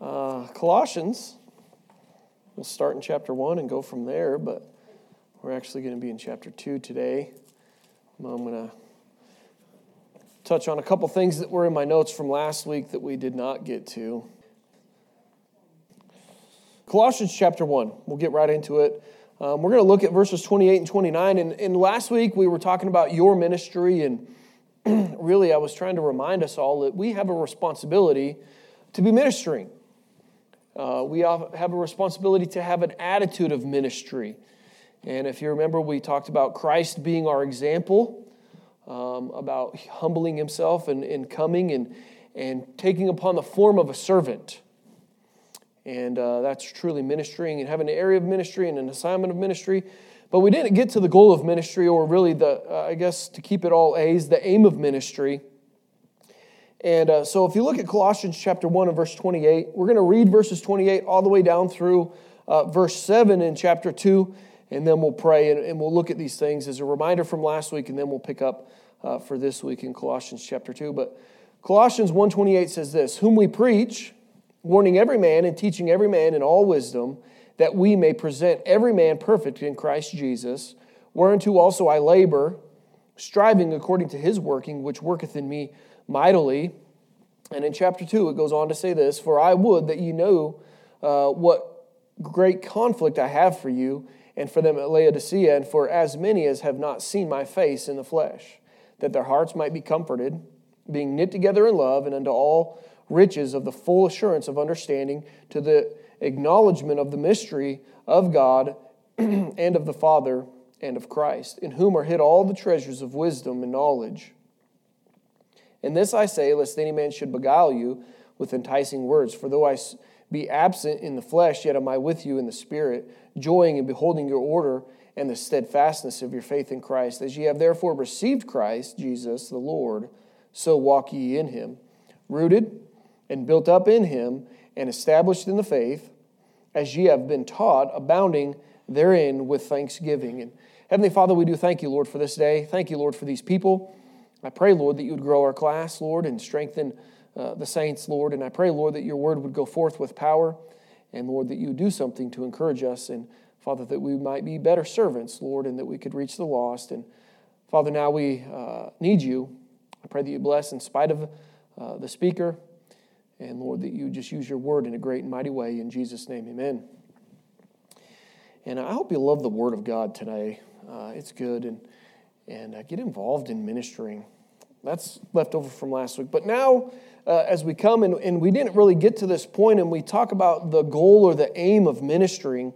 Uh, Colossians, we'll start in chapter 1 and go from there, but we're actually going to be in chapter 2 today. I'm going to touch on a couple things that were in my notes from last week that we did not get to. Colossians chapter 1, we'll get right into it. Um, we're going to look at verses 28 and 29. And, and last week we were talking about your ministry, and really I was trying to remind us all that we have a responsibility to be ministering. Uh, we have a responsibility to have an attitude of ministry. And if you remember, we talked about Christ being our example, um, about humbling himself and, and coming and, and taking upon the form of a servant. And uh, that's truly ministering and having an area of ministry and an assignment of ministry. But we didn't get to the goal of ministry, or really the, uh, I guess, to keep it all A's, the aim of ministry. And uh, so if you look at Colossians chapter 1 and verse 28, we're going to read verses 28 all the way down through uh, verse 7 in chapter 2, and then we'll pray and, and, we'll look at these things as a reminder from last week, and then we'll pick up uh, for this week in Colossians chapter 2. But Colossians 1.28 says this, Whom we preach, warning every man and teaching every man in all wisdom, that we may present every man perfect in Christ Jesus, whereunto also I labor, striving according to his working, which worketh in me mightily. And in chapter 2, it goes on to say this For I would that you know uh, what great conflict I have for you and for them at Laodicea, and for as many as have not seen my face in the flesh, that their hearts might be comforted, being knit together in love, and unto all riches of the full assurance of understanding, to the acknowledgement of the mystery of God and of the Father and of Christ, in whom are hid all the treasures of wisdom and knowledge. And this I say, lest any man should beguile you with enticing words. For though I be absent in the flesh, yet am I with you in the spirit, joying and beholding your order and the steadfastness of your faith in Christ. As ye have therefore received Christ, Jesus, the Lord, so walk ye in him, rooted and built up in him, and established in the faith, as ye have been taught, abounding therein with thanksgiving. And Heavenly Father, we do thank you, Lord, for this day. Thank you, Lord, for these people. I pray, Lord, that you would grow our class, Lord, and strengthen uh, the saints, Lord. And I pray, Lord, that your word would go forth with power, and Lord, that you would do something to encourage us, and Father, that we might be better servants, Lord, and that we could reach the lost. And Father, now we uh, need you. I pray that you bless in spite of uh, the speaker, and Lord, that you just use your word in a great and mighty way. In Jesus' name, amen. And I hope you love the word of God today. Uh, it's good. And and uh, get involved in ministering. That's left over from last week. But now, uh, as we come, and, and, we didn't really get to this point, and we talk about the goal or the aim of ministering.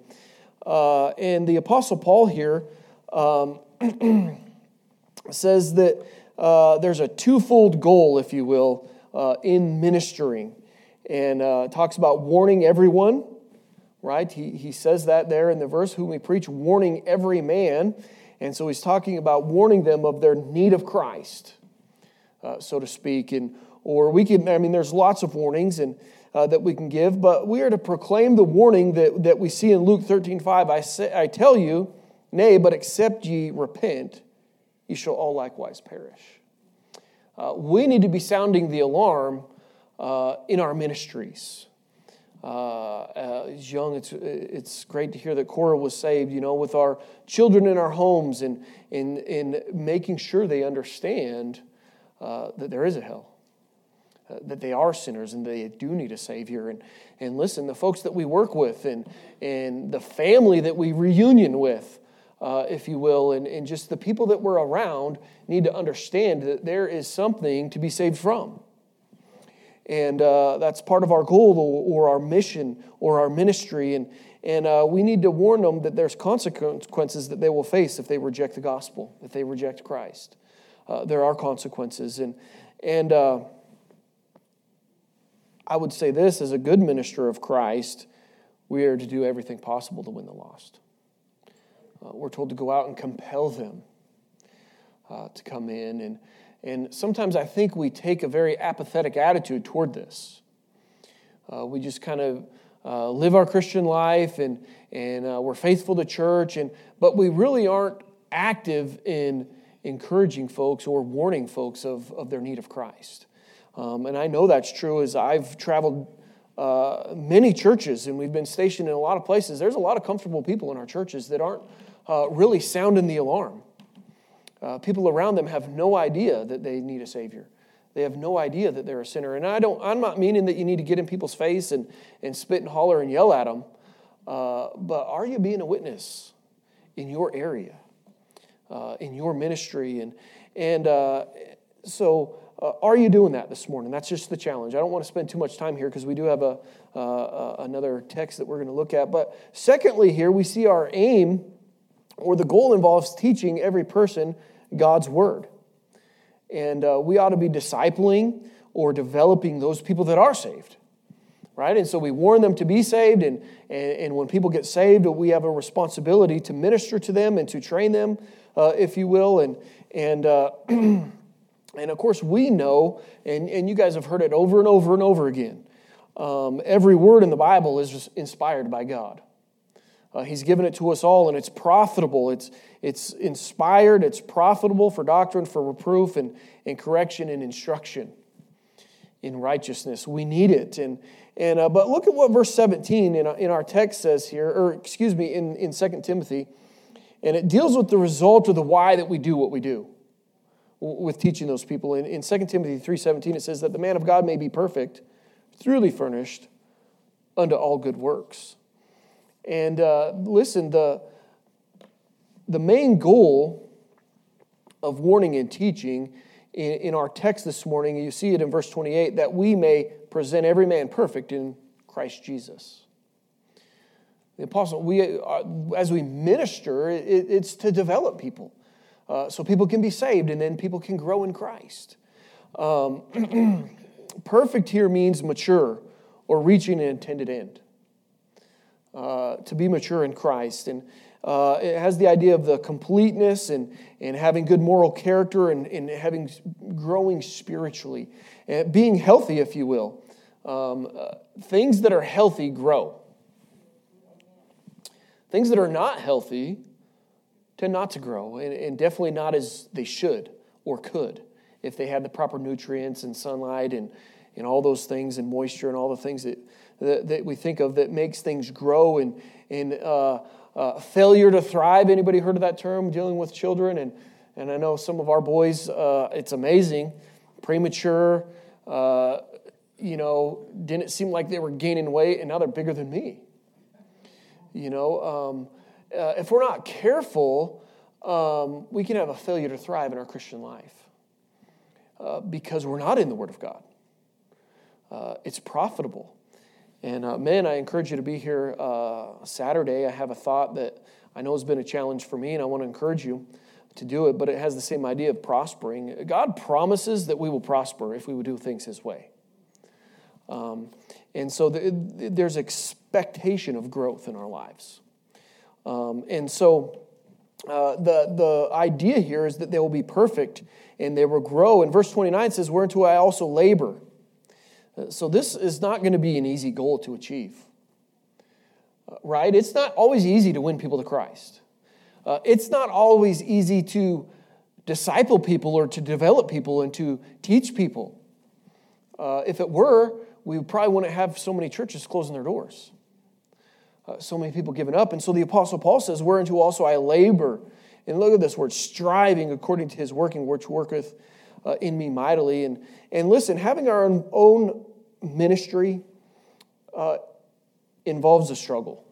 Uh, and the Apostle Paul here um, says that uh, there's a twofold goal, if you will, uh, in ministering. And uh, talks about warning everyone, right? He, he says that there in the verse, whom we preach, warning every man. And so he's talking about warning them of their need of Christ, uh, so to speak. And or we can, I mean, there's lots of warnings and uh, that we can give, but we are to proclaim the warning that, that we see in Luke 13, 5. I, say, I tell you, nay, but except ye repent, ye shall all likewise perish. Uh, we need to be sounding the alarm uh, in our ministries uh, uh, young. It's, it's great to hear that Cora was saved, you know, with our children in our homes and in, in making sure they understand uh, that there is a hell, uh, that they are sinners and they do need a Savior. And, and listen, the folks that we work with and, and the family that we reunion with, uh, if you will, and, and just the people that we're around need to understand that there is something to be saved from. And uh, that's part of our goal or, our mission or our ministry. And, and uh, we need to warn them that there's consequences that they will face if they reject the gospel, if they reject Christ. Uh, there are consequences. And, and uh, I would say this as a good minister of Christ, we are to do everything possible to win the lost. Uh, we're told to go out and compel them uh, to come in and and sometimes I think we take a very apathetic attitude toward this. Uh, we just kind of uh, live our Christian life and, and uh, we're faithful to church, and, but we really aren't active in encouraging folks or warning folks of, of their need of Christ. Um, and I know that's true as I've traveled uh, many churches, and we've been stationed in a lot of places, there's a lot of comfortable people in our churches that aren't uh, really sounding the alarm. Uh, people around them have no idea that they need a Savior. They have no idea that they're a sinner. And I don't, I'm not meaning that you need to get in people's face and, and spit and holler and yell at them, uh, but are you being a witness in your area, uh, in your ministry? And, and uh, so, uh, are you doing that this morning? That's just the challenge. I don't want to spend too much time here because we do have a, uh, uh, another text that we're going to look at. But secondly, here we see our aim or the goal involves teaching every person God's word. And uh, we ought to be discipling or developing those people that are saved, right? And so we warn them to be saved. And, and, and when people get saved, we have a responsibility to minister to them and to train them, uh, if you will. And, and, uh, and of course, we know, and, and you guys have heard it over and over and over again. Um, every word in the Bible is inspired by God. Uh, he's given it to us all, and it's profitable. It's, it's inspired, it's profitable for doctrine, for reproof, and, and correction and instruction in righteousness. We need it. And, and, uh, but look at what verse 17 in, in our text says here, or excuse me, in, in 2 Timothy. And it deals with the result or the why that we do what we do with teaching those people. In, in 2 Timothy 3.17, it says that the man of God may be perfect, truly furnished unto all good works. And uh, listen, the, the main goal of warning and teaching in, in our text this morning, you see it in verse 28, that we may present every man perfect in Christ Jesus. The apostle, we, uh, as we minister, it, it's to develop people. Uh, so people can be saved and then people can grow in Christ. Um, perfect here means mature or reaching an intended end. Uh, to be mature in Christ. And uh, it has the idea of the completeness and, and having good moral character and, and having growing spiritually, and being healthy, if you will. Um, uh, things that are healthy grow. Things that are not healthy tend not to grow, and, and definitely not as they should or could if they had the proper nutrients and sunlight and, and all those things and moisture and all the things that that, that we think of that makes things grow and, and uh, uh, failure to thrive. Anybody heard of that term, dealing with children? And, and I know some of our boys, uh, it's amazing, premature, uh, you know, didn't seem like they were gaining weight, and now they're bigger than me. You know, um, uh, if we're not careful, um, we can have a failure to thrive in our Christian life uh, because we're not in the Word of God. it's profitable. And uh, man, I encourage you to be here uh, Saturday. I have a thought that I know has been a challenge for me, and I want to encourage you to do it, but it has the same idea of prospering. God promises that we will prosper if we would do things His way. Um, and so the, there's expectation of growth in our lives. Um, and so uh, the, the idea here is that they will be perfect and they will grow. And verse 29 says, Whereunto I also labor so, this is not going to be an easy goal to achieve, uh, right? It's not always easy to win people to Christ. Uh, it's not always easy to disciple people or to develop people and to teach people. Uh, if it were, we probably wouldn't have so many churches closing their doors, uh, so many people giving up. And so the Apostle Paul says, Whereunto also I labor. And look at this word, striving according to his working, which worketh uh, in me mightily. And, and listen, having our own, own ministry uh, involves a struggle.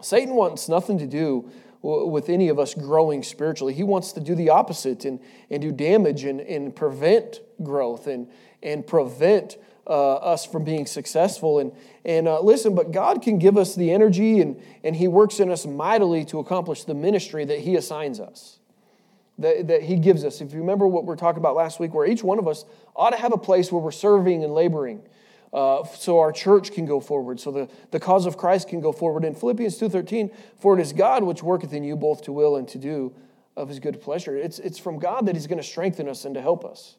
Satan wants nothing to do with any of us growing spiritually. He wants to do the opposite and, and do damage and, and prevent growth and, and prevent uh, us from being successful. And, and uh, listen, but God can give us the energy and, and He works in us mightily to accomplish the ministry that He assigns us that, that He gives us. If you remember what we are talking about last week, where each one of us ought to have a place where we're serving and laboring. Uh, so our church can go forward, so the, the cause of Christ can go forward. In Philippians 2.13, for it is God which worketh in you both to will and to do of his good pleasure. It's, it's from God that he's going to strengthen us and to help us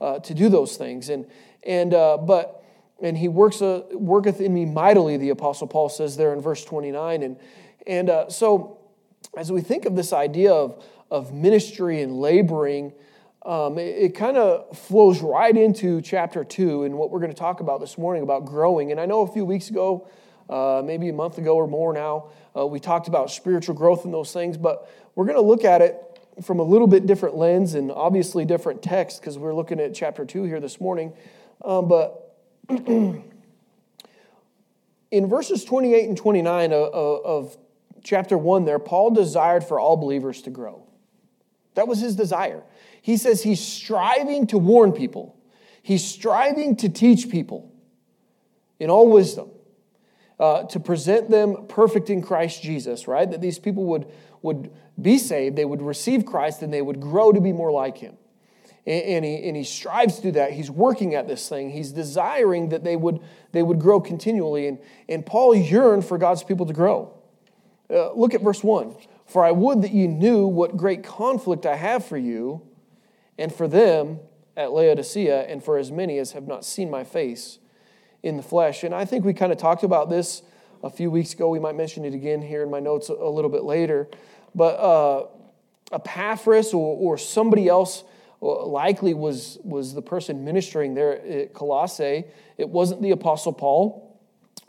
uh, to do those things. And, and, uh, but, and he works, uh, worketh in me mightily, the Apostle Paul says there in verse 29. And, and uh, so as we think of this idea of, of ministry and laboring, um, it, it kind of flows right into chapter 2 and what we're going to talk about this morning about growing. And I know a few weeks ago, uh, maybe a month ago or more now, uh, we talked about spiritual growth and those things, but we're going to look at it from a little bit different lens and obviously different text because we're looking at chapter 2 here this morning. Um, but in verses 28 and 29 of, of chapter 1 there, Paul desired for all believers to grow. That was his desire. He says he's striving to warn people, he's striving to teach people in all wisdom. Uh, to present them perfect in Christ Jesus, right? That these people would, would be saved, they would receive Christ, and they would grow to be more like Him. And, he, and he strives to do that. He's working at this thing. He's desiring that they would, they would grow continually. And, and Paul yearned for God's people to grow. Uh, look at verse 1. For I would that you knew what great conflict I have for you and for them at Laodicea, and for as many as have not seen my face in the flesh. And I think we kind of talked about this a few weeks ago. We might mention it again here in my notes a, little bit later. But uh, Epaphras or, or somebody else uh, likely was, was the person ministering there at Colossae. It wasn't the Apostle Paul.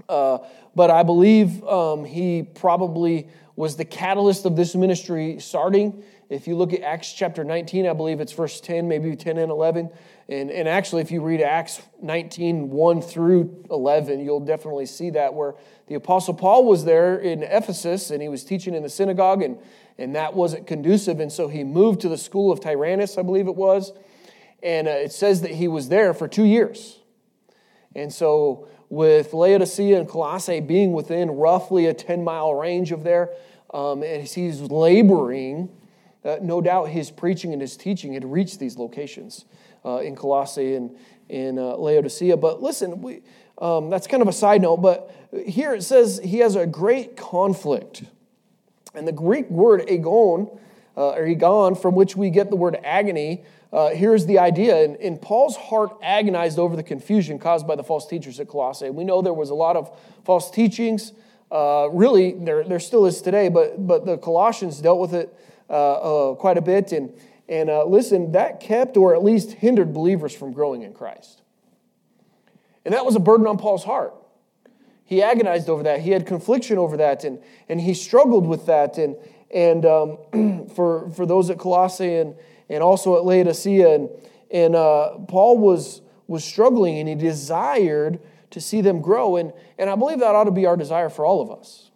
Uh, but I believe um, he probably was the catalyst of this ministry starting. If you look at Acts chapter 19, I believe it's verse 10, maybe 10 and 11. And, and actually, if you read Acts 19, 1 through 11, you'll definitely see that where the Apostle Paul was there in Ephesus and he was teaching in the synagogue, and, and that wasn't conducive. And so he moved to the school of Tyrannus, I believe it was. And uh, it says that he was there for two years. And so, with Laodicea and Colossae being within roughly a 10 mile range of there, um, and he's laboring, uh, no doubt his preaching and his teaching had reached these locations uh, in Colossae and in uh, Laodicea. But listen, we, um, that's kind of a side note, but here it says he has a great conflict. And the Greek word agon, uh, or agon, from which we get the word agony, uh, here's the idea. In, in, Paul's heart agonized over the confusion caused by the false teachers at Colossae. We know there was a lot of false teachings. Uh, really, there, there still is today, but, but the Colossians dealt with it uh, uh, quite a bit. And, and uh, listen, that kept or at least hindered believers from growing in Christ. And that was a burden on Paul's heart. He agonized over that. He had confliction over that, and, and he struggled with that. And, and um, for, for those at Colossae and, and also at Laodicea, and, and uh, Paul was, was struggling and he desired to see them grow. And, and I believe that ought to be our desire for all of us.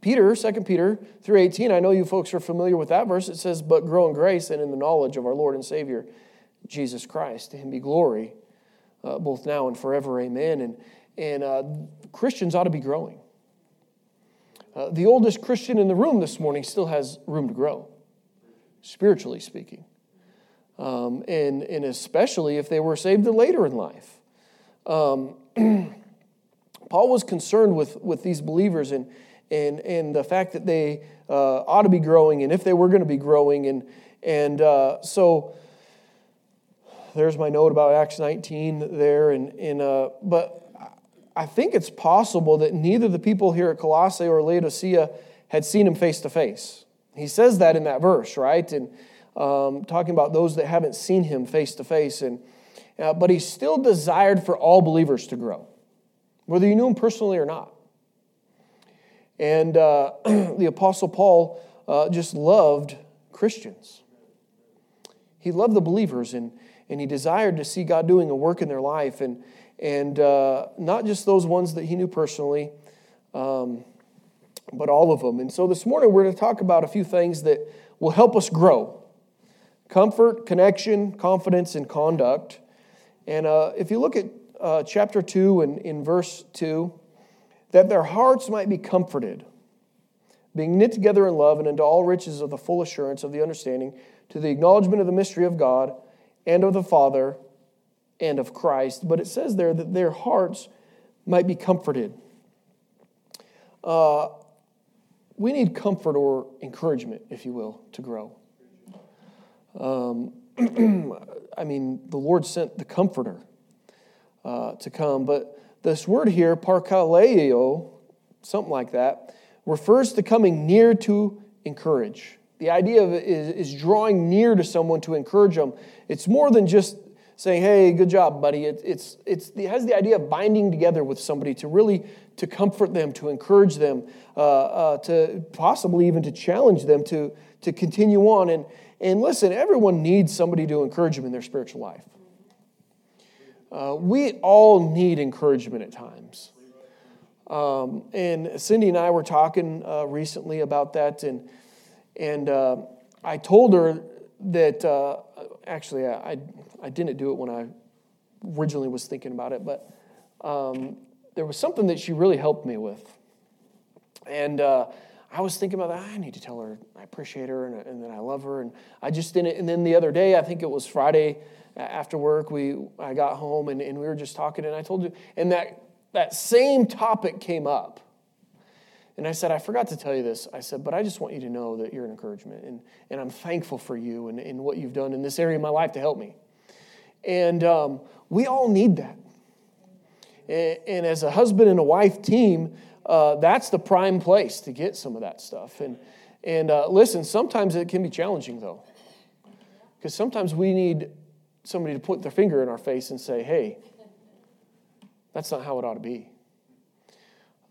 Peter, 2 Peter 3.18, I know you folks are familiar with that verse. It says, But grow in grace and in the knowledge of our Lord and Savior, Jesus Christ. To him be glory, uh, both now and forever. Amen. And, and uh, Christians ought to be growing. Uh, the oldest Christian in the room this morning still has room to grow, spiritually speaking. Um, and, and especially if they were saved later in life. Um, Paul was concerned with, with these believers and and, and the fact that they uh, ought to be growing and if they were going to be growing. And, and uh, so there's my note about Acts 19 there. And, and, uh, but I think it's possible that neither the people here at Colossae or Laodicea had seen him face to face. He says that in that verse, right? And um, talking about those that haven't seen him face to face. And uh, but he still desired for all believers to grow, whether you knew him personally or not. And uh, the Apostle Paul uh, just loved Christians. He loved the believers and, and he desired to see God doing a work in their life. And, and uh, not just those ones that he knew personally, um, but all of them. And so this morning we're going to talk about a few things that will help us grow comfort, connection, confidence, and conduct. And uh, if you look at uh, chapter 2 and in verse 2, that their hearts might be comforted, being knit together in love and into all riches of the full assurance of the understanding, to the acknowledgement of the mystery of God and of the Father and of Christ. But it says there that their hearts might be comforted. Uh, we need comfort or encouragement, if you will, to grow. Um, I mean, the Lord sent the Comforter uh, to come, but this word here, parkaleo, something like that, refers to coming near to encourage. The idea of is drawing near to someone to encourage them. It's more than just saying, hey, good job, buddy. It, it's, it's, it has the idea of binding together with somebody to really to comfort them, to encourage them, uh, uh, to possibly even to challenge them to, to continue on. And, and listen, everyone needs somebody to encourage them in their spiritual life. Uh, we all need encouragement at times. Um, and Cindy and I were talking uh, recently about that, and, and uh, I told her that uh, actually I, I didn't do it when I originally was thinking about it, but um, there was something that she really helped me with. And uh, I was thinking about that. I need to tell her I appreciate her and, and that I love her. And I just didn't. And then the other day, I think it was Friday after work, we I got home and, and we were just talking. And I told you, and that that same topic came up. And I said, I forgot to tell you this. I said, but I just want you to know that you're an encouragement. And, and I'm thankful for you and, and what you've done in this area of my life to help me. And um, we all need that. And, and, as a husband and a wife team, uh, that's the prime place to get some of that stuff. And, and uh, listen, sometimes it can be challenging, though. Because sometimes we need somebody to put their finger in our face and say, hey, that's not how it ought to be.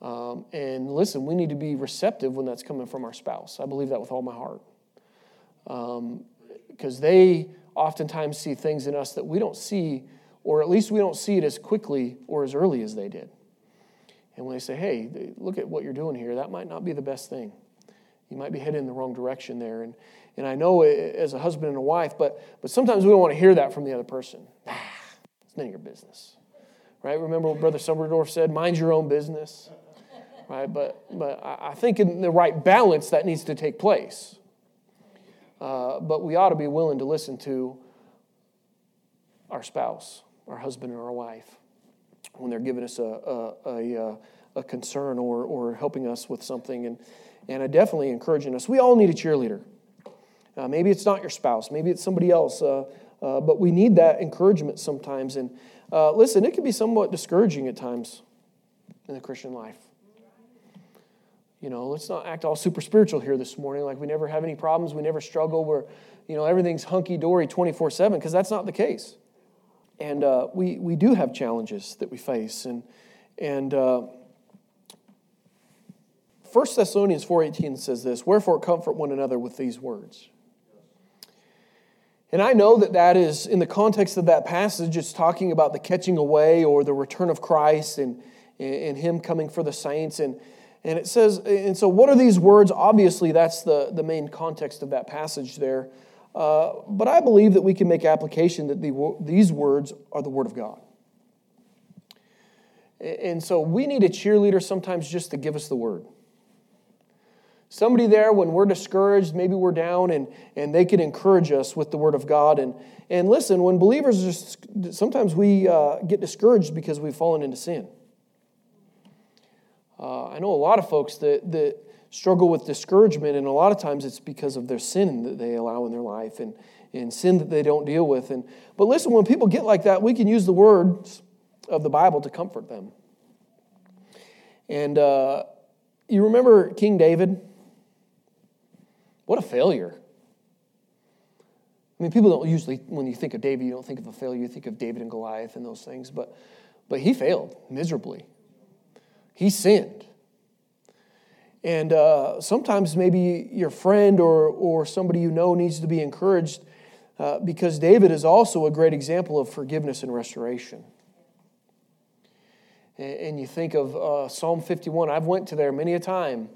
Um, and listen, we need to be receptive when that's coming from our spouse. I believe that with all my heart. Because um, they oftentimes see things in us that we don't see, or at least we don't see it as quickly or as early as they did. And when they say, hey, look at what you're doing here, that might not be the best thing. You might be heading in the wrong direction there. And, and I know as a husband and a wife, but, but sometimes we don't want to hear that from the other person. It's none of your business. Right? Remember what Brother Summerdorf said? Mind your own business. Right? But, but I think in the right balance, that needs to take place. Uh, but we ought to be willing to listen to our spouse, our husband, or our wife when they're giving us a, a, a, a concern or, or helping us with something. And, and definitely encouraging us. We all need a cheerleader. Uh, maybe it's not your spouse, maybe it's somebody else, uh, uh, but we need that encouragement sometimes. And uh, listen, it can be somewhat discouraging at times in the Christian life. You know, let's not act all super spiritual here this morning, like we never have any problems, we never struggle, we're, you know, everything's hunky dory 24 7, because that's not the case. And uh, we, we do have challenges that we face. And, and, uh, 1 Thessalonians 4:18 says this, "Wherefore comfort one another with these words." And I know that that is, in the context of that passage, it's talking about the catching away or the return of Christ and, and Him coming for the saints. And, and it says, and so what are these words? Obviously, that's the, the main context of that passage there. Uh, but I believe that we can make application that the, these words are the Word of God. And so we need a cheerleader sometimes just to give us the Word. Somebody there when we're discouraged, maybe we're down, and, and they can encourage us with the Word of God. And, and listen, when believers, just, sometimes we uh, get discouraged because we've fallen into sin. Uh, I know a lot of folks that, that struggle with discouragement, and a lot of times it's because of their sin that they allow in their life and, and sin that they don't deal with. And, but listen, when people get like that, we can use the words of the Bible to comfort them. And uh, you remember King David? What a failure. I mean, people don't usually, when you think of David, you don't think of a failure. You think of David and Goliath and those things, but, but he failed miserably. He sinned. And uh, sometimes maybe your friend or, or somebody you know needs to be encouraged uh, because David is also a great example of forgiveness and restoration. And, and you think of uh, Psalm 51. I've went to there many a time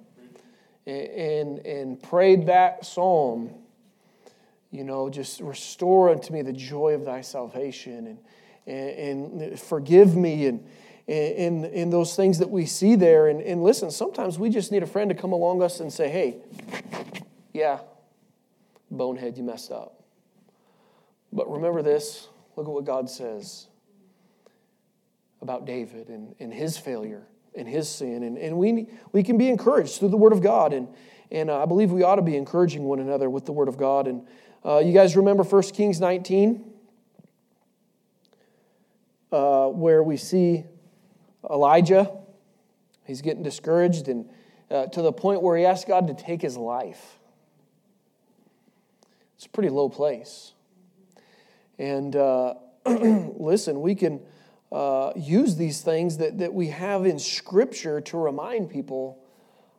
and, and prayed that psalm, you know, just restore unto me the joy of thy salvation and, and, and forgive me and, and, and those things that we see there. And, and listen, sometimes we just need a friend to come along us and say, hey, yeah, bonehead, you messed up. But remember this look at what God says about David and, and his failure and his sin. And, and we, we can be encouraged through the Word of God. And, and uh, I believe we ought to be encouraging one another with the Word of God. And uh, you guys remember 1 Kings 19, uh, where we see Elijah. He's getting discouraged and uh, to the point where he asks God to take his life. It's a pretty low place. And uh, listen, we can uh, use these things that, that we have in Scripture to remind people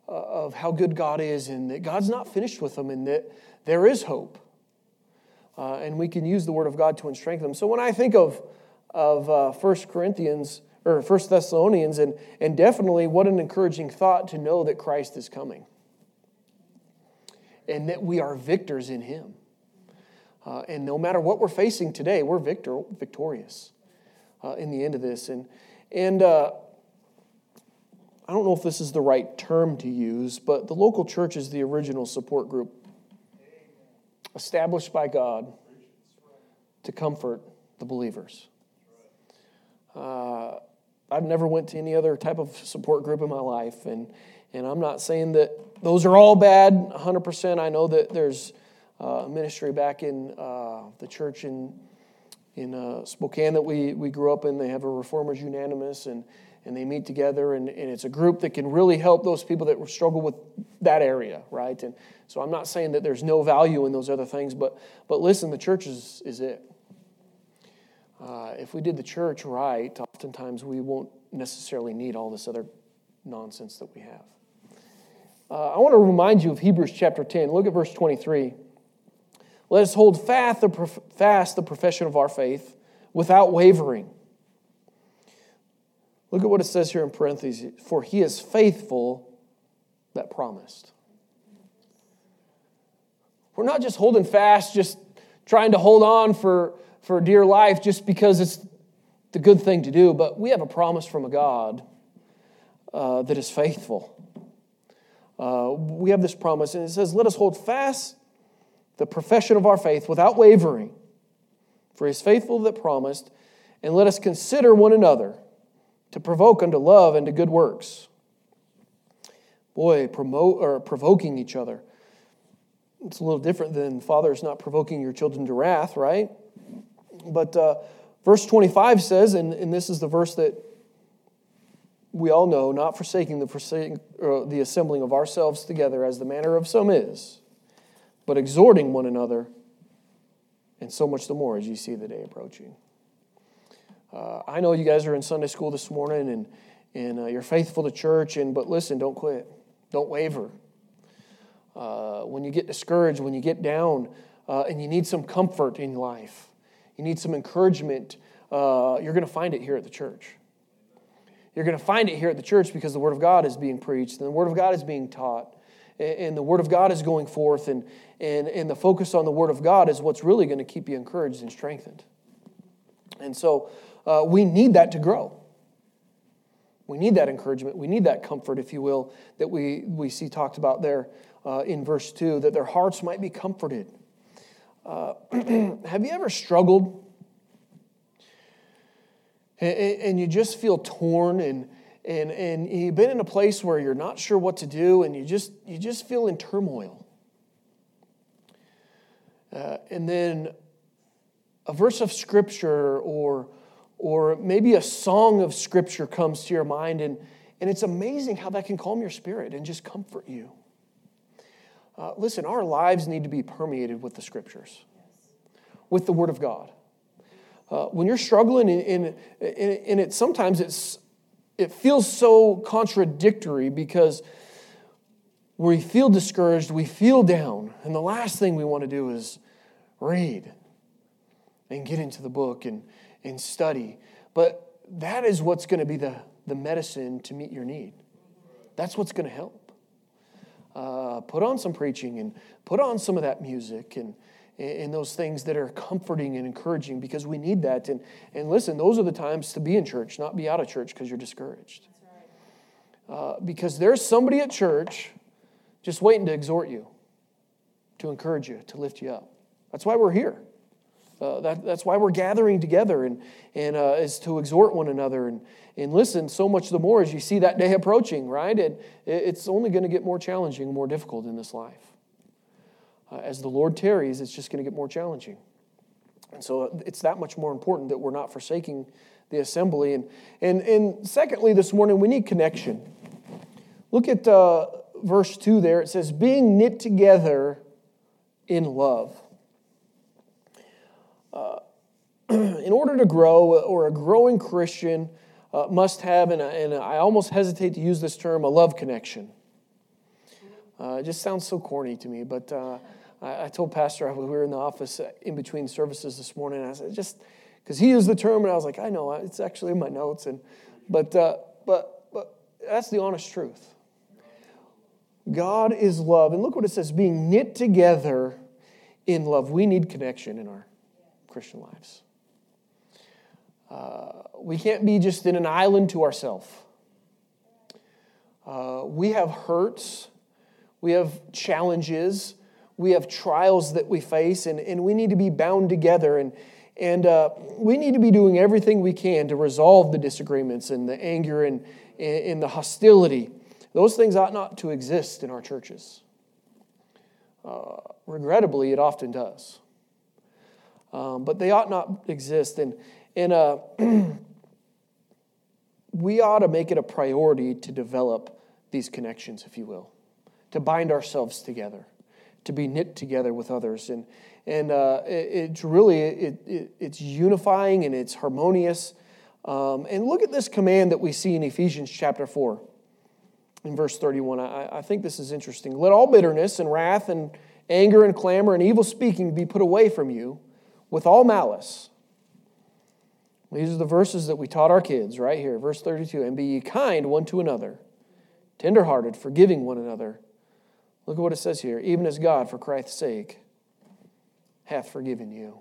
uh, of how good God is and that God's not finished with them and that there is hope. Uh, and we can use the Word of God to strengthen them. So when I think of, of uh, 1 Corinthians or First Thessalonians, and, and definitely what an encouraging thought to know that Christ is coming and that we are victors in Him. Uh, and no matter what we're facing today, we're victor, victorious uh, in the end of this. And, and uh, I don't know if this is the right term to use, but the local church is the original support group established by God to comfort the believers. Uh, I've never went to any other type of support group in my life, and, and I'm not saying that those are all bad 100%. I know that there's uh, ministry back in uh, the church in in uh, Spokane that we, we grew up in. They have a Reformers Unanimous, and, and they meet together, and, and it's a group that can really help those people that struggle with that area, right? And so I'm not saying that there's no value in those other things, but, but listen, the church is, is it. Uh, if we did the church right, oftentimes we won't necessarily need all this other nonsense that we have. Uh, I want to remind you of Hebrews chapter 10. Look at verse 23. Let us hold fast the, fast the profession of our faith without wavering. Look at what it says here in parentheses for he is faithful that promised. We're not just holding fast, just trying to hold on for, for dear life just because it's the good thing to do, but we have a promise from a God uh, that is faithful. Uh, we have this promise, and it says, Let us hold fast the profession of our faith without wavering. For he is faithful that promised, and let us consider one another to provoke unto love and to good works. Boy, promote or provoking each other. It's a little different than fathers not provoking your children to wrath, right? But uh, verse 25 says, and, and this is the verse that we all know, not forsaking the, forsaking, uh, the assembling of ourselves together as the manner of some is but exhorting one another, and so much the more as you see the day approaching. Uh, I know you guys are in Sunday school this morning and, and uh, you're faithful to church, and, but listen, don't quit. Don't waver. Uh, when you get discouraged, when you get down, uh, and you need some comfort in life, you need some encouragement, uh, you're going to find it here at the church. You're going to find it here at the church because the Word of God is being preached and the Word of God is being taught and the Word of God is going forth, and, and, and the focus on the Word of God is what's really going to keep you encouraged and strengthened. And so uh, we need that to grow. We need that encouragement. We need that comfort, if you will, that we, we see talked about there uh, in verse 2, that their hearts might be comforted. Uh, have you ever struggled and, and you just feel torn and, and, and you've been in a place where you're not sure what to do and you just, you just feel in turmoil. Uh, and then a verse of scripture or, or maybe a song of scripture comes to your mind, and, and it's amazing how that can calm your spirit and just comfort you. Uh, listen, our lives need to be permeated with the scriptures, with the Word of God. Uh, when you're struggling, and it sometimes it's it feels so contradictory because we feel discouraged, we feel down, and the last thing we want to do is read and get into the book and, and study. But that is what's going to be the, the medicine to meet your need. That's what's going to help. Uh, put on some preaching and put on some of that music and, and those things that are comforting and encouraging because we need that. And, and listen, those are the times to be in church, not be out of church because you're discouraged. Uh, because there's somebody at church just waiting to exhort you, to encourage you, to lift you up. That's why we're here. Uh, that, that's why we're gathering together and, and uh, is to exhort one another and, and listen so much the more as you see that day approaching, right? And it's only going to get more challenging, more difficult in this life uh, as the Lord tarries, it's just going to get more challenging. And so uh, it's that much more important that we're not forsaking the assembly. And, and, and secondly, this morning, we need connection. Look at uh, verse 2 there. It says, being knit together in love. Uh, in order to grow, or a growing Christian uh, must have, and, and, I almost hesitate to use this term, a love connection. Uh, it just sounds so corny to me, but uh, I, I, told Pastor we were in the office in between services this morning, and I said, just because he used the term, and I was like, I know, it's actually in my notes, and but uh, but but that's the honest truth. God is love, and look what it says: being knit together in love. We need connection in our Christian lives. Uh, we can't be just in an island to ourselves. Uh, we have hurts, we have challenges, we have trials that we face, and, and we need to be bound together. And, and uh, we need to be doing everything we can to resolve the disagreements and the anger and, and the hostility. Those things ought not to exist in our churches. Uh, regrettably, it often does. Um, but they ought not exist. And, and uh, we ought to make it a priority to develop these connections, if you will, to bind ourselves together, to be knit together with others. And, and uh, it, it's really, it, it, it's unifying and it's harmonious. Um, and look at this command that we see in Ephesians chapter 4 in verse 31. I, I think this is interesting. Let all bitterness and wrath and anger and clamor and evil speaking be put away from you with all malice. These are the verses that we taught our kids right here, verse 32. And be ye kind one to another, tenderhearted, forgiving one another. Look at what it says here. Even as God, for Christ's sake, hath forgiven you.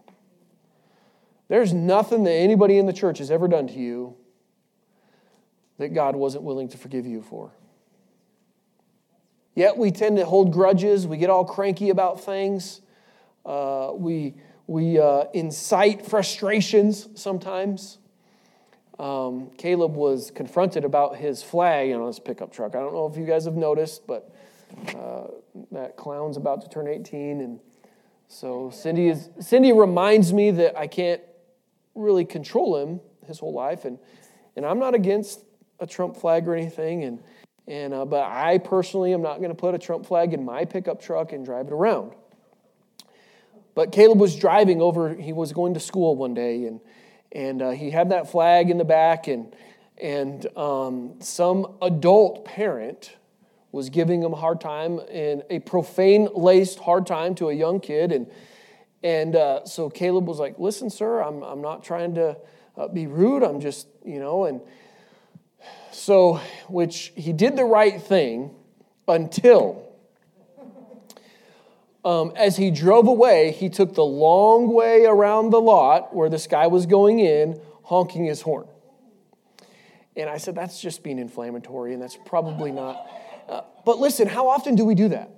There's nothing that anybody in the church has ever done to you that God wasn't willing to forgive you for. Yet we tend to hold grudges. We get all cranky about things. Uh, we we uh, incite frustrations sometimes. Um, Caleb was confronted about his flag on his pickup truck. I don't know if you guys have noticed, but uh, that clown's about to turn 18. And so Cindy, is, Cindy reminds me that I can't really control him his whole life. And, and I'm not against a Trump flag or anything. And, and, uh, but I personally am not going to put a Trump flag in my pickup truck and drive it around. But Caleb was driving over, he was going to school one day, and, and uh, he had that flag in the back, and, and um, some adult parent was giving him a hard time, and a profane laced hard time to a young kid. And, and uh, so Caleb was like, Listen, sir, I'm, I'm not trying to uh, be rude, I'm just, you know, and so, which he did the right thing until um, as he drove away, he took the long way around the lot where this guy was going in, honking his horn. And I said, that's just being inflammatory, and that's probably not. Uh, but listen, how often do we do that?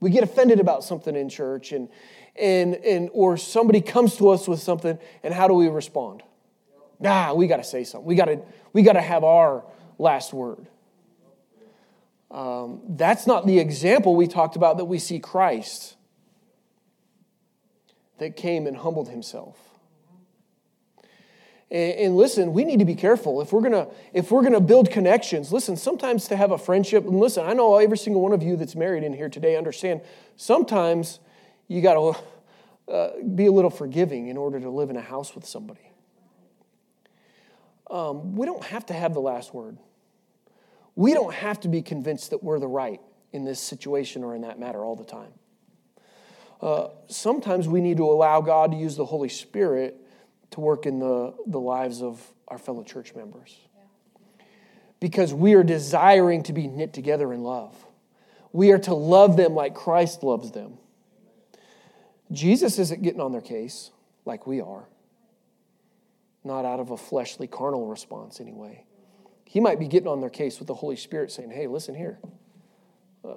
We get offended about something in church, and, and, and, or somebody comes to us with something, and how do we respond? Nah, we got to say something. We got to we got to have our last word. Um, that's not the example we talked about that we see Christ that came and humbled himself. And, and listen, we need to be careful if we're gonna if we're gonna build connections. Listen, sometimes to have a friendship, and listen, I know every single one of you that's married in here today understand. Sometimes you got to uh, be a little forgiving in order to live in a house with somebody. Um, we don't have to have the last word. We don't have to be convinced that we're the right in this situation or in that matter all the time. Uh, sometimes we need to allow God to use the Holy Spirit to work in the, the lives of our fellow church members. Because we are desiring to be knit together in love. We are to love them like Christ loves them. Jesus isn't getting on their case like we are, not out of a fleshly, carnal response, anyway. He might be getting on their case with the Holy Spirit saying, hey, listen here. Uh,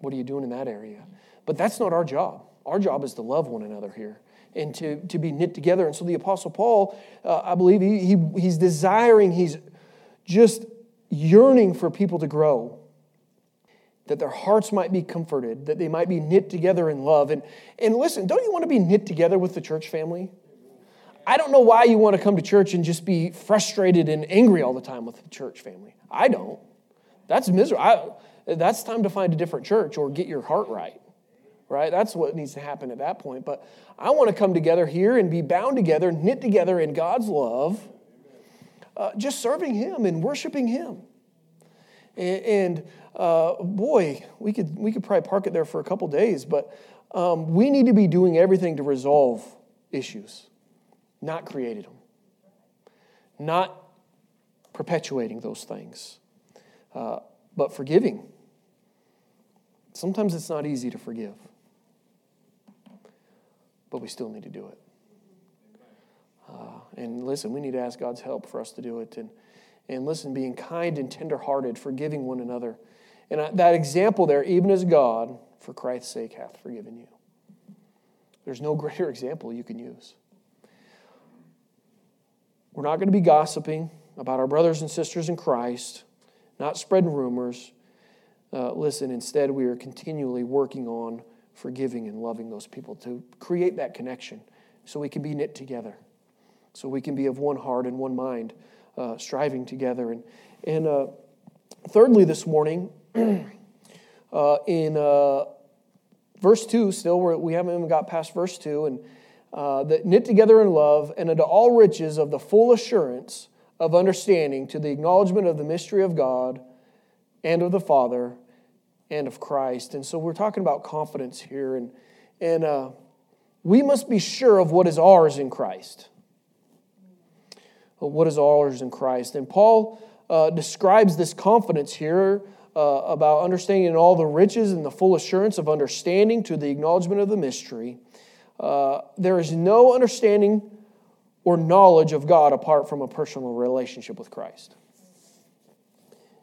what are you doing in that area? But that's not our job. Our job is to love one another here and to, to be knit together. And so the Apostle Paul, uh, I believe he, he, he's desiring, he's just yearning for people to grow, that their hearts might be comforted, that they might be knit together in love. And, and listen, don't you want to be knit together with the church family? I don't know why you want to come to church and just be frustrated and angry all the time with the church family. I don't. That's miserable. I, that's time to find a different church or get your heart right. right? That's what needs to happen at that point. But I want to come together here and be bound together, knit together in God's love, uh, just serving Him and worshiping Him. And, and uh, boy, we could, we could probably park it there for a couple days, but um, we need to be doing everything to resolve issues, not creating them, not perpetuating those things, uh, but forgiving. Sometimes it's not easy to forgive, but we still need to do it. Uh, and listen, we need to ask God's help for us to do it. And, and listen, being kind and tenderhearted, forgiving one another. And that example there, even as God, for Christ's sake, hath forgiven you. There's no greater example you can use. We're not going to be gossiping about our brothers and sisters in Christ, not spreading rumors. Uh, listen, instead, we are continually working on forgiving and loving those people to create that connection so we can be knit together, so we can be of one heart and one mind, uh, striving together. And, and uh, thirdly, this morning, uh, in uh, verse 2, still, we haven't even got past verse 2, and uh, that knit together in love and unto all riches of the full assurance of understanding to the acknowledgement of the mystery of God and of the Father and of Christ. And so we're talking about confidence here, and, and uh, we must be sure of what is ours in Christ. What is ours in Christ? And Paul uh, describes this confidence here uh, about understanding all the riches and the full assurance of understanding to the acknowledgement of the mystery. Uh, there is no understanding or knowledge of God apart from a personal relationship with Christ.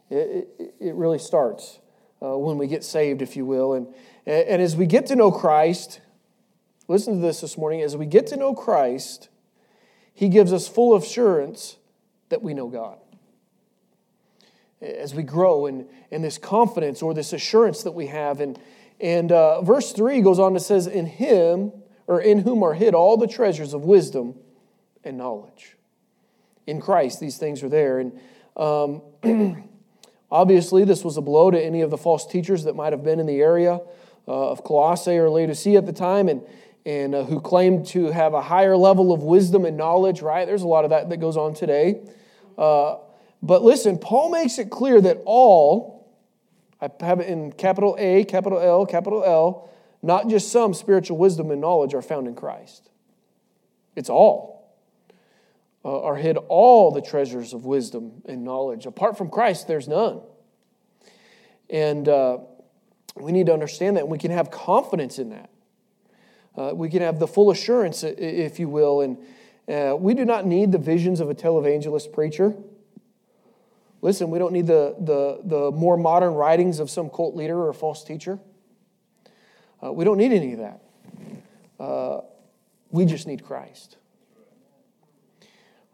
It, it, it really starts uh, when we get saved, if you will. And, and as we get to know Christ, listen to this this morning, as we get to know Christ, He gives us full assurance that we know God. As we grow in, in this confidence or this assurance that we have. And, and uh, verse 3 goes on to says, In Him, or in whom are hid all the treasures of wisdom and knowledge. In Christ, these things are there. And um, obviously, this was a blow to any of the false teachers that might have been in the area uh, of Colossae or Laodicea at the time and, and uh, who claimed to have a higher level of wisdom and knowledge, right? There's a lot of that that goes on today. Uh, but listen, Paul makes it clear that all, I have it in capital A, capital L, capital L, not just some spiritual wisdom and knowledge are found in Christ. It's all uh, are hid all the treasures of wisdom and knowledge. Apart from Christ, there's none. And uh, we need to understand that. We can have confidence in that. Uh, we can have the full assurance, if you will. And uh, we do not need the visions of a televangelist preacher. Listen, we don't need the, the, the more modern writings of some cult leader or false teacher. Uh, we don't need any of that. Uh, we just need Christ.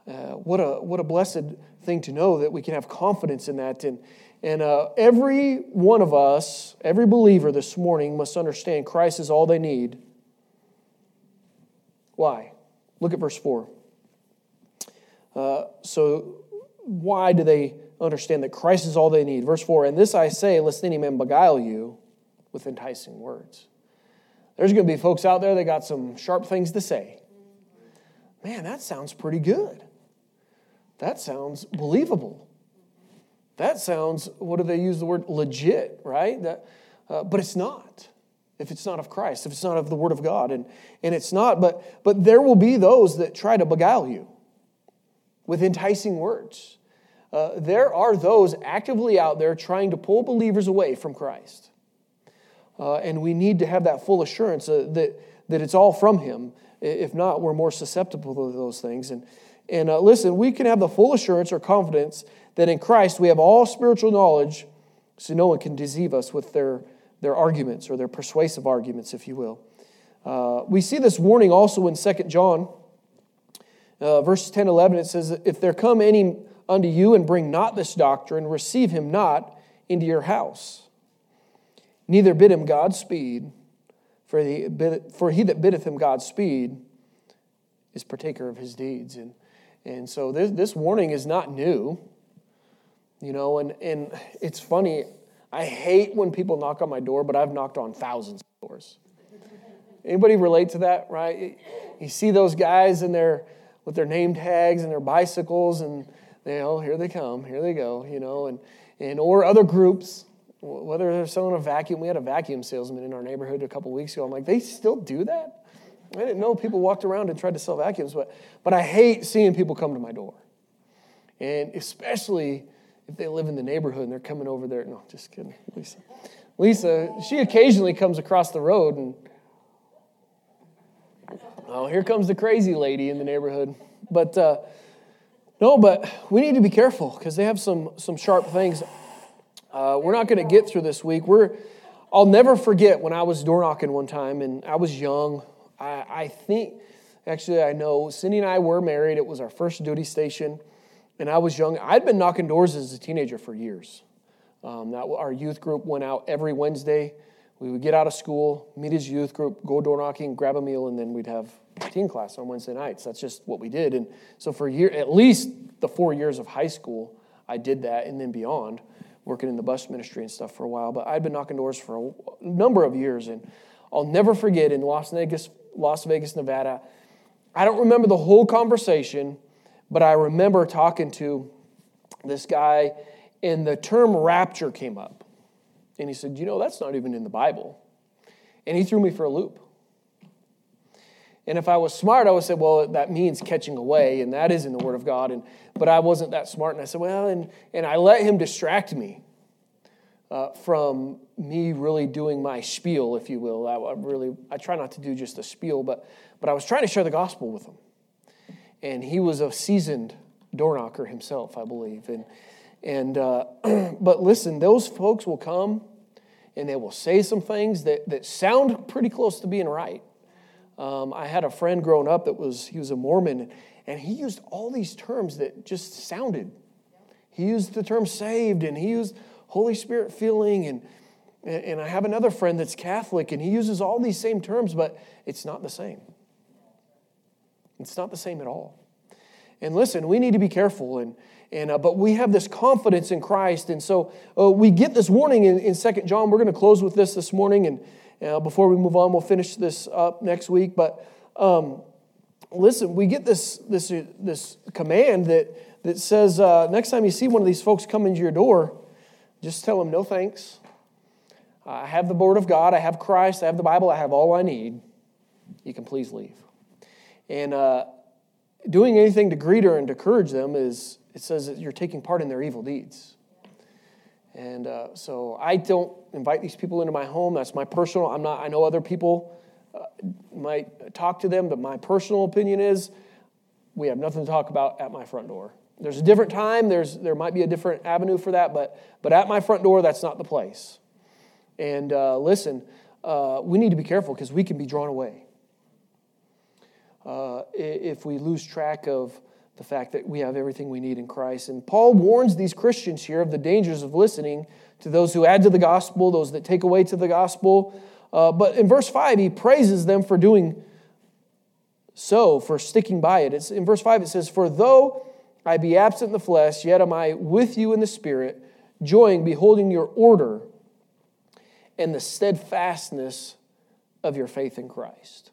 Uh, what, a, what a blessed thing to know that we can have confidence in that. And, and uh, every one of us, every believer this morning must understand Christ is all they need. Why? Look at verse 4. Uh, so, why do they understand that Christ is all they need? Verse 4 And this I say, lest any man beguile you with enticing words. There's going to be folks out there that got some sharp things to say. Man, that sounds pretty good. That sounds believable. That sounds, what do they use the word? Legit, right? That, uh, but it's not. If it's not of Christ, if it's not of the Word of God, and, and it's not, but, but there will be those that try to beguile you with enticing words. Uh, there are those actively out there trying to pull believers away from Christ. Uh, and we need to have that full assurance uh, that, that it's all from Him. If not, we're more susceptible to those things. And, and uh, listen, we can have the full assurance or confidence that in Christ we have all spiritual knowledge, so no one can deceive us with their, their arguments or their persuasive arguments, if you will. Uh, we see this warning also in 2 John, uh, verses 10 11. It says, If there come any unto you and bring not this doctrine, receive him not into your house. Neither bid him Godspeed, for, the, for he that biddeth him Godspeed is partaker of his deeds. And and so this, this warning is not new. You know, and, and it's funny, I hate when people knock on my door, but I've knocked on thousands of doors. Anybody relate to that, right? You see those guys in their with their name tags and their bicycles and you know, here they come, here they go, you know, and and or other groups, whether they're selling a vacuum. We had a vacuum salesman in our neighborhood a couple weeks ago. I'm like, they still do that? I didn't know people walked around and tried to sell vacuums, but but I hate seeing people come to my door. And especially if they live in the neighborhood and they're coming over there. No, just kidding. Lisa. Lisa, she occasionally comes across the road and oh, here comes the crazy lady in the neighborhood. But uh, no, but we need to be careful because they have some some sharp things. Uh, we're not going to get through this week. We're I'll never forget when I was door knocking one time and I was young. I, I think actually I know Cindy and I were married. It was our first duty station, and I was young. I'd been knocking doors as a teenager for years. Um, that our youth group went out every Wednesday. We would get out of school, meet his youth group, go door knocking, grab a meal, and then we'd have teen class on Wednesday nights. That's just what we did. And so for year, at least the four years of high school, I did that, and then beyond, working in the bus ministry and stuff for a while. But I'd been knocking doors for a number of years, and I'll never forget in Las Vegas, Las Vegas, Nevada. I don't remember the whole conversation, but I remember talking to this guy and the term rapture came up. And he said, You know, that's not even in the Bible. And he threw me for a loop. And if I was smart, I would say, well, that means catching away, and that is in the Word of God. And, but I wasn't that smart. And I said, well, and, and I let him distract me uh, from me really doing my spiel, if you will. I, I, really, I try not to do just a spiel, but, but I was trying to share the gospel with him. And he was a seasoned door knocker himself, I believe. And, and uh, but listen, those folks will come and they will say some things that, that sound pretty close to being right. Um, I had a friend growing up that was he was a Mormon, and he used all these terms that just sounded. He used the term saved, and he used Holy Spirit feeling, and and I have another friend that's Catholic, and he uses all these same terms, but it's not the same. It's not the same at all. And listen, we need to be careful and and, uh, but we have this confidence in Christ. And so uh, we get this warning in, in 2 John. We're going to close with this this morning. And uh, before we move on, we'll finish this up next week. But um, listen, we get this, this, this command that, that says uh, next time you see one of these folks come into your door, just tell them no thanks. I have the Word of God, I have Christ, I have the Bible, I have all I need. You can please leave. And uh, doing anything to greet her and to encourage them is, it says that you're taking part in their evil deeds. And uh, so I don't invite these people into my home. That's my personal. I'm not. I know other people uh, might talk to them, but my personal opinion is we have nothing to talk about at my front door. There's a different time. There's there might be a different avenue for that, but but at my front door, that's not the place. And uh, listen, uh, we need to be careful because we can be drawn away uh, if we lose track of the fact that we have everything we need in Christ. And Paul warns these Christians here of the dangers of listening to those who add to the gospel, those that take away to the gospel. Uh, but in verse 5, he praises them for doing so, for sticking by it. It's, in verse 5, it says, For though I be absent in the flesh, yet am I with you in the spirit, joying, beholding your order and the steadfastness of your faith in Christ.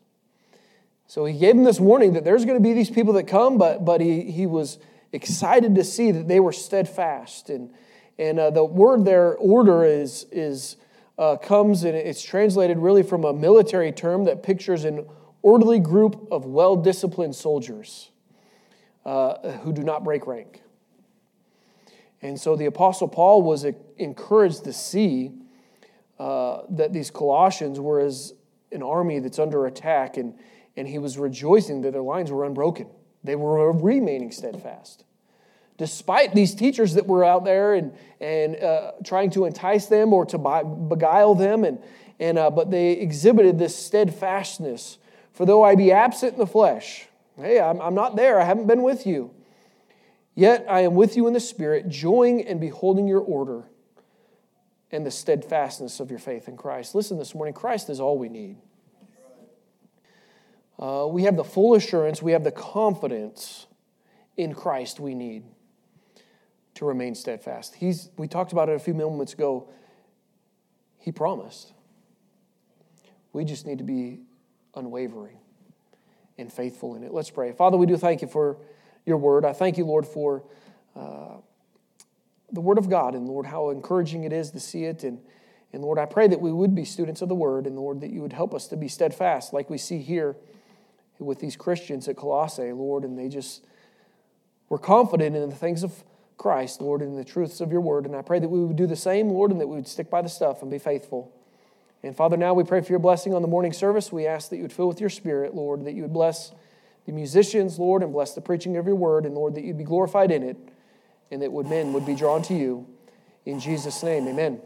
So he gave them this warning that there's going to be these people that come, but, but he, he was excited to see that they were steadfast. And, and uh, the word there, order, is, is, uh, comes and it's translated really from a military term that pictures an orderly group of well disciplined soldiers uh, who do not break rank. And so the Apostle Paul was encouraged to see uh, that these Colossians were as an army that's under attack and and he was rejoicing that their lines were unbroken. They were remaining steadfast. Despite these teachers that were out there and, and uh, trying to entice them or to beguile them, and, and, uh, but they exhibited this steadfastness. For though I be absent in the flesh, hey, I'm, I'm not there, I haven't been with you. Yet I am with you in the Spirit, joying and beholding your order and the steadfastness of your faith in Christ. Listen this morning, Christ is all we need uh, we have the full assurance, we have the confidence in Christ we need to remain steadfast. He's, we talked about it a few moments ago. He promised. We just need to be unwavering and faithful in it. Let's pray. Father, we do thank you for your word. I thank you, Lord, for uh, the word of God, and Lord, how encouraging it is to see it. And, and Lord, I pray that we would be students of the word, and Lord, that you would help us to be steadfast, like we see here with these Christians at Colossae, Lord, and they just were confident in the things of Christ, Lord, and the truths of your word. And I pray that we would do the same, Lord, and that we would stick by the stuff and be faithful. And Father, now we pray for your blessing on the morning service. We ask that you would fill with your spirit, Lord, that you would bless the musicians, Lord, and bless the preaching of your word, and Lord, that you'd be glorified in it, and that men would be drawn to you. In Jesus' name, amen.